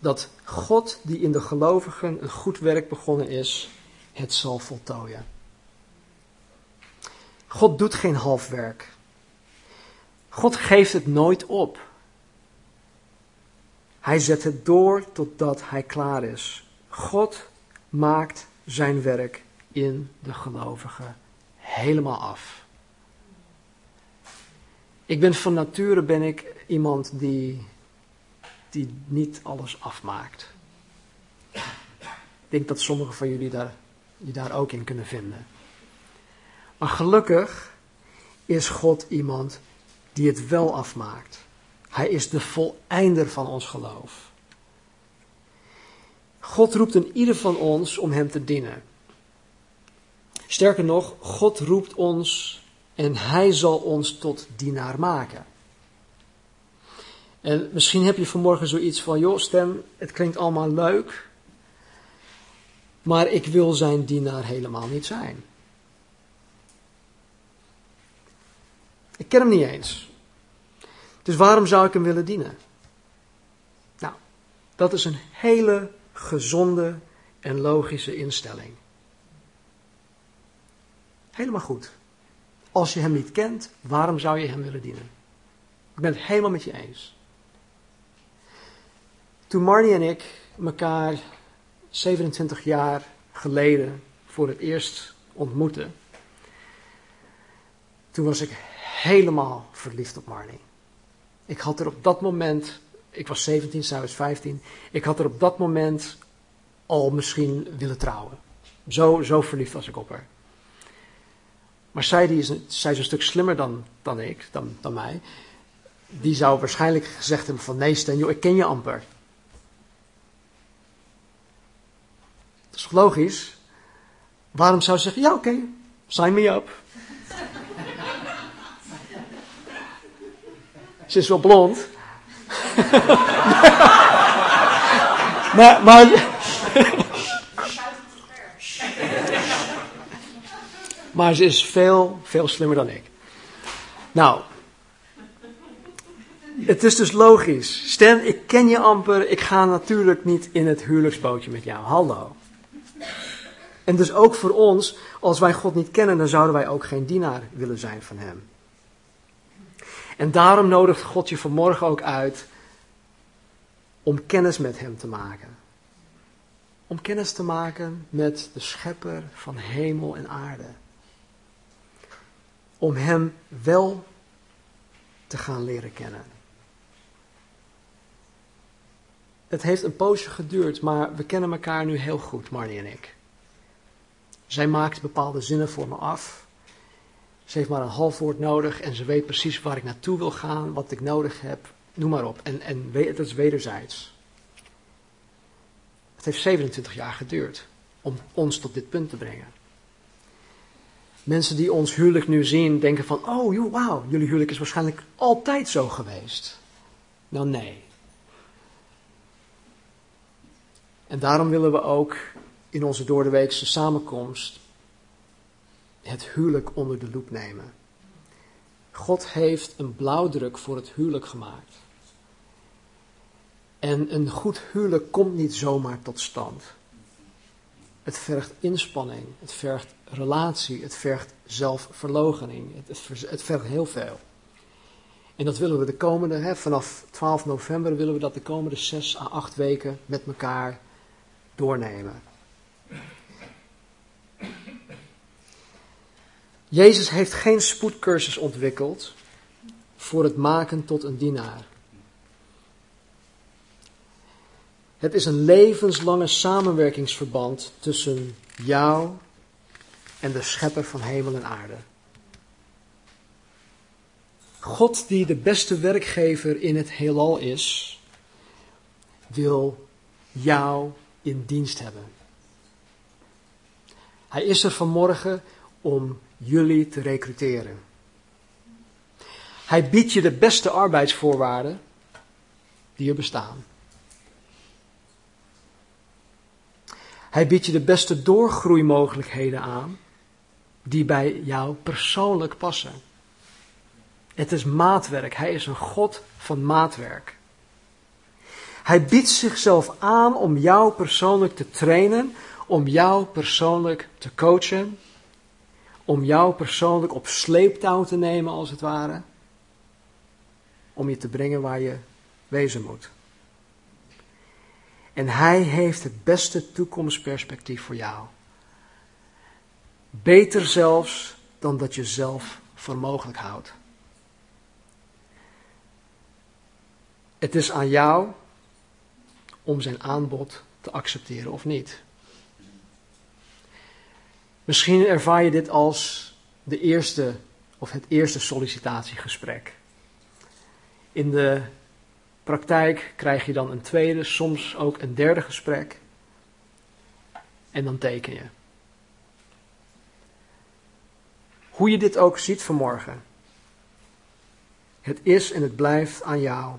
dat God die in de gelovigen een goed werk begonnen is, het zal voltooien. God doet geen half werk. God geeft het nooit op. Hij zet het door totdat hij klaar is. God maakt zijn werk in de gelovigen helemaal af. Ik ben van nature ben ik iemand die, die niet alles afmaakt. Ik denk dat sommigen van jullie daar, je daar ook in kunnen vinden. Maar gelukkig is God iemand die het wel afmaakt. Hij is de voleinder van ons geloof. God roept in ieder van ons om Hem te dienen. Sterker nog, God roept ons en Hij zal ons tot dienaar maken. En misschien heb je vanmorgen zoiets van, joh stem, het klinkt allemaal leuk, maar ik wil zijn dienaar helemaal niet zijn. Ik ken hem niet eens. Dus waarom zou ik hem willen dienen? Nou, dat is een hele gezonde en logische instelling. Helemaal goed. Als je hem niet kent, waarom zou je hem willen dienen? Ik ben het helemaal met je eens. Toen Marnie en ik elkaar 27 jaar geleden voor het eerst ontmoetten, toen was ik helemaal verliefd op Marnie. Ik had er op dat moment, ik was 17, zij was 15, ik had er op dat moment al misschien willen trouwen. Zo, zo verliefd was ik op haar. Maar zij, die is, zij is een stuk slimmer dan, dan ik, dan, dan mij. Die zou waarschijnlijk gezegd hebben van nee Stan, joh, ik ken je amper. Dat is logisch. Waarom zou ze zeggen, ja oké, sign me up. Ze is wel blond. maar, maar, maar ze is veel, veel slimmer dan ik. Nou, het is dus logisch. Stan, ik ken je amper. Ik ga natuurlijk niet in het huwelijksbootje met jou. Hallo. En dus ook voor ons, als wij God niet kennen, dan zouden wij ook geen dienaar willen zijn van Hem. En daarom nodigt God je vanmorgen ook uit om kennis met Hem te maken. Om kennis te maken met de Schepper van hemel en aarde. Om Hem wel te gaan leren kennen. Het heeft een poosje geduurd, maar we kennen elkaar nu heel goed, Marnie en ik. Zij maakt bepaalde zinnen voor me af. Ze heeft maar een half woord nodig en ze weet precies waar ik naartoe wil gaan, wat ik nodig heb, noem maar op. En, en het is wederzijds. Het heeft 27 jaar geduurd om ons tot dit punt te brengen. Mensen die ons huwelijk nu zien, denken van, oh wauw, jullie huwelijk is waarschijnlijk altijd zo geweest. Nou nee. En daarom willen we ook in onze doordeweekse samenkomst het huwelijk onder de loep nemen. God heeft een blauwdruk voor het huwelijk gemaakt. En een goed huwelijk komt niet zomaar tot stand. Het vergt inspanning, het vergt relatie, het vergt zelfverloochening. Het, het, vergt heel veel. En dat willen we de komende, hè, vanaf 12 november willen we dat de komende 6 à 8 weken met elkaar doornemen. Jezus heeft geen spoedcursus ontwikkeld voor het maken tot een dienaar. Het is een levenslange samenwerkingsverband tussen jou en de schepper van hemel en aarde. God, die de beste werkgever in het heelal is, wil jou in dienst hebben. Hij is er vanmorgen om jullie te recruteren. Hij biedt je de beste arbeidsvoorwaarden die er bestaan. Hij biedt je de beste doorgroeimogelijkheden aan die bij jou persoonlijk passen. Het is maatwerk. Hij is een God van maatwerk. Hij biedt zichzelf aan om jou persoonlijk te trainen, om jou persoonlijk te coachen, om jou persoonlijk op sleeptouw te nemen als het ware, om je te brengen waar je wezen moet. En hij heeft het beste toekomstperspectief voor jou. Beter zelfs dan dat je zelf voor mogelijk houdt. Het is aan jou om zijn aanbod te accepteren of niet. Misschien ervaar je dit als de eerste of het eerste sollicitatiegesprek. In de praktijk krijg je dan een tweede, soms ook een derde gesprek. En dan teken je. Hoe je dit ook ziet vanmorgen. Het is en het blijft aan jou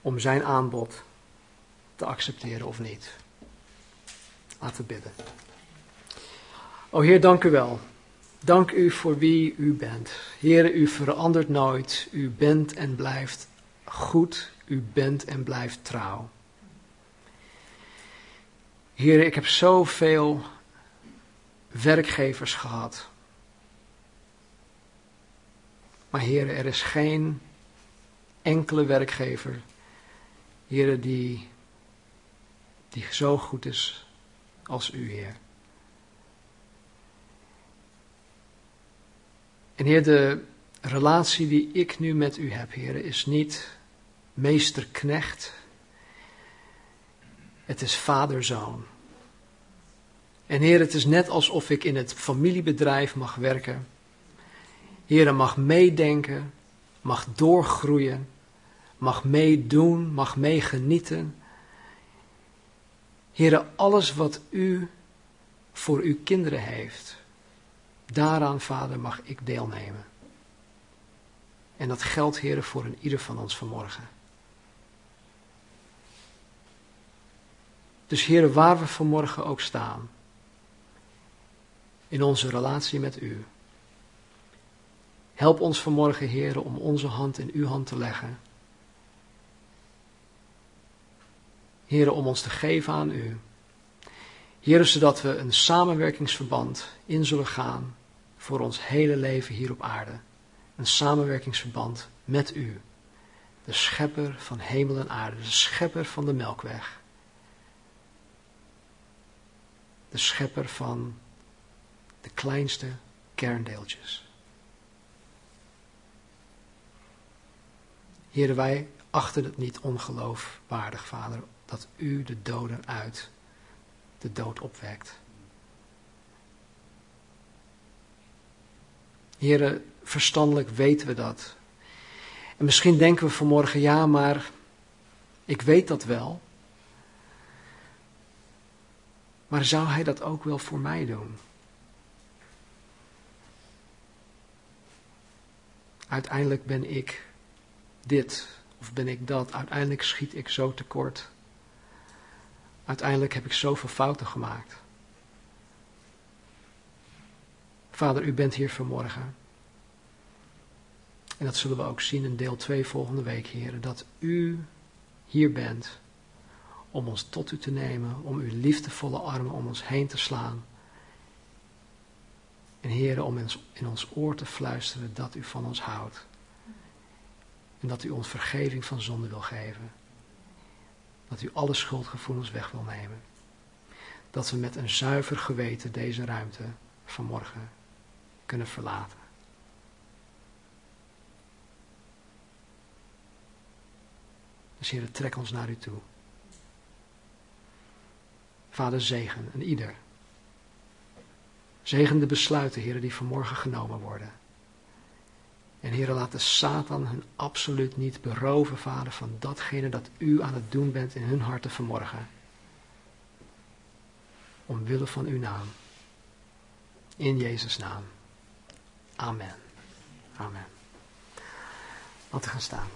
om zijn aanbod te accepteren of niet. Laten we bidden. O Heer, dank u wel. Dank u voor wie u bent. Heer, u verandert nooit. U bent en blijft goed. U bent en blijft trouw. Heer, ik heb zoveel werkgevers gehad. Maar Heer, er is geen enkele werkgever, Heer, die, die zo goed is als u, Heer. En Heer, de relatie die ik nu met u heb, Heer, is niet meester-knecht. Het is vader-zoon. En Heer, het is net alsof ik in het familiebedrijf mag werken. Heer, mag meedenken, mag doorgroeien, mag meedoen, mag meegenieten. Heer, alles wat u voor uw kinderen heeft, daaraan, Vader, mag ik deelnemen. En dat geldt, Heer, voor een ieder van ons vanmorgen. Dus Heer, waar we vanmorgen ook staan, in onze relatie met U, help ons vanmorgen, Heer, om onze hand in Uw hand te leggen. Heer, om ons te geven aan U. Heer, zodat we een samenwerkingsverband in zullen gaan voor ons hele leven hier op aarde. Een samenwerkingsverband met U, de schepper van hemel en aarde, de schepper van de melkweg. De schepper van de kleinste kerndeeltjes. Heren, wij achten het niet ongeloofwaardig, Vader, dat U de doden uit de dood opwekt. Heren, verstandelijk weten we dat. En misschien denken we vanmorgen, ja, maar ik weet dat wel. Maar zou Hij dat ook wel voor mij doen? Uiteindelijk ben ik dit of ben ik dat. Uiteindelijk schiet ik zo tekort. Uiteindelijk heb ik zoveel fouten gemaakt. Vader, u bent hier vanmorgen. En dat zullen we ook zien in deel 2 volgende week, heren. Dat u hier bent om ons tot u te nemen, om uw liefdevolle armen om ons heen te slaan. En Heer, om in ons oor te fluisteren dat u van ons houdt. En dat u ons vergeving van zonde wil geven. Dat u alle schuldgevoelens weg wil nemen. Dat we met een zuiver geweten deze ruimte vanmorgen kunnen verlaten. Dus Heer, trek ons naar u toe. Vader, zegen en ieder. Zegen de besluiten, Heer, die vanmorgen genomen worden. En Heer, laat de Satan hun absoluut niet beroven, Vader, van datgene dat u aan het doen bent in hun harten vanmorgen. Omwille van uw naam. In Jezus' naam. Amen. Amen. Laten we gaan staan.